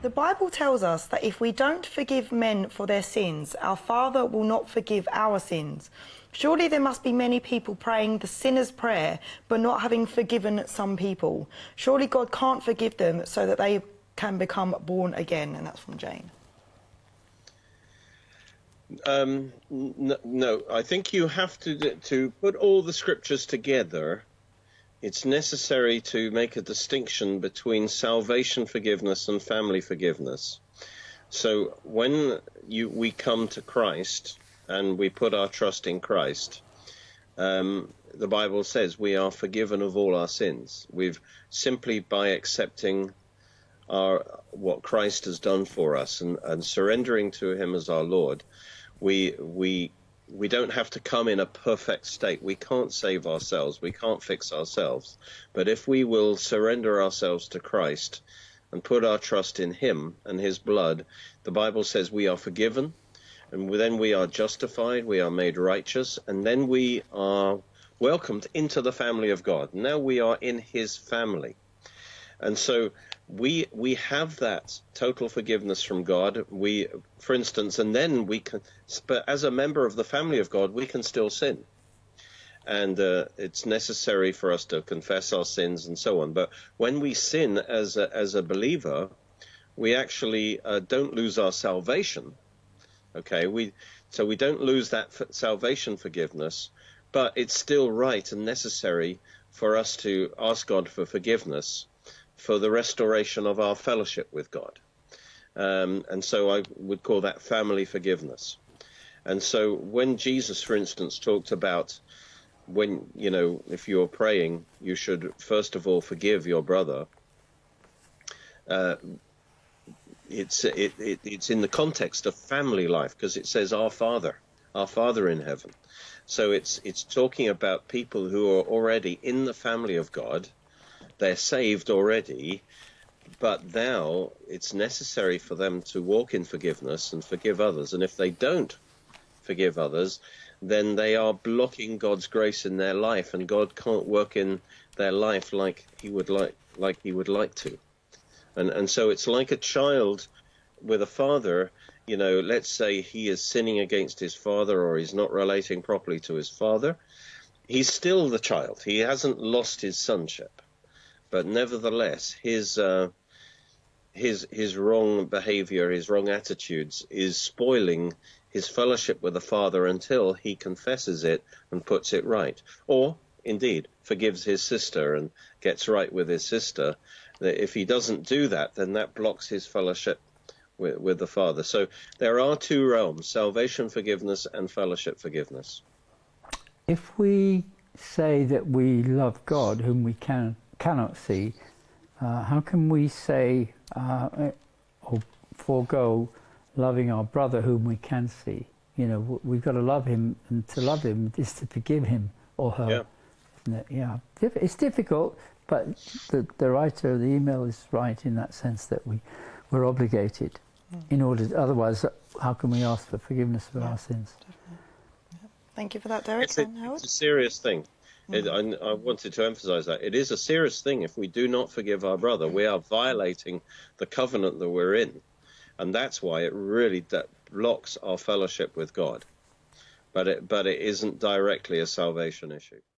The Bible tells us that if we don't forgive men for their sins, our Father will not forgive our sins. Surely there must be many people praying the sinner's prayer, but not having forgiven some people. Surely God can't forgive them so that they can become born again. And that's from Jane. Um, no, I think you have to to put all the scriptures together. It's necessary to make a distinction between salvation forgiveness and family forgiveness. So when you we come to Christ and we put our trust in Christ, um, the Bible says we are forgiven of all our sins. We've simply by accepting our what Christ has done for us and, and surrendering to Him as our Lord we we we don't have to come in a perfect state. We can't save ourselves. We can't fix ourselves. But if we will surrender ourselves to Christ and put our trust in Him and His blood, the Bible says we are forgiven, and then we are justified, we are made righteous, and then we are welcomed into the family of God. Now we are in His family. And so we we have that total forgiveness from God. We, for instance, and then we can, but as a member of the family of God, we can still sin, and uh, it's necessary for us to confess our sins and so on. But when we sin as a, as a believer, we actually uh, don't lose our salvation. Okay, we so we don't lose that salvation forgiveness, but it's still right and necessary for us to ask God for forgiveness for the restoration of our fellowship with God. Um, and so I would call that family forgiveness. And so when Jesus, for instance, talked about when, you know, if you're praying, you should first of all forgive your brother, uh, it's, it, it, it's in the context of family life because it says our Father, our Father in heaven. So it's, it's talking about people who are already in the family of God they're saved already, but now it's necessary for them to walk in forgiveness and forgive others. And if they don't forgive others, then they are blocking God's grace in their life, and God can't work in their life like He would like like He would like to. And and so it's like a child with a father. You know, let's say he is sinning against his father, or he's not relating properly to his father. He's still the child. He hasn't lost his sonship but nevertheless, his uh, his his wrong behavior, his wrong attitudes, is spoiling his fellowship with the Father until he confesses it and puts it right, or indeed forgives his sister and gets right with his sister. If he doesn't do that, then that blocks his fellowship with, with the Father. So there are two realms: salvation forgiveness and fellowship forgiveness. If we say that we love God, whom we can cannot see, uh, how can we say uh, or forego loving our brother whom we can see? You know, we've got to love him, and to love him is to forgive him or her. Yeah, yeah. it's difficult, but the, the writer of the email is right in that sense that we we're obligated. Mm. In order, to, otherwise, how can we ask for forgiveness for yeah, our sins? Yeah. Thank you for that, Derek. It's a, it's a serious thing. It, mm-hmm. I, I, wanted to emphasize that it is a serious thing if we do not forgive our brother. Mm-hmm. We are violating the covenant that we're in, and that's why it really blocks our fellowship with God. But it, but it isn't directly a salvation issue.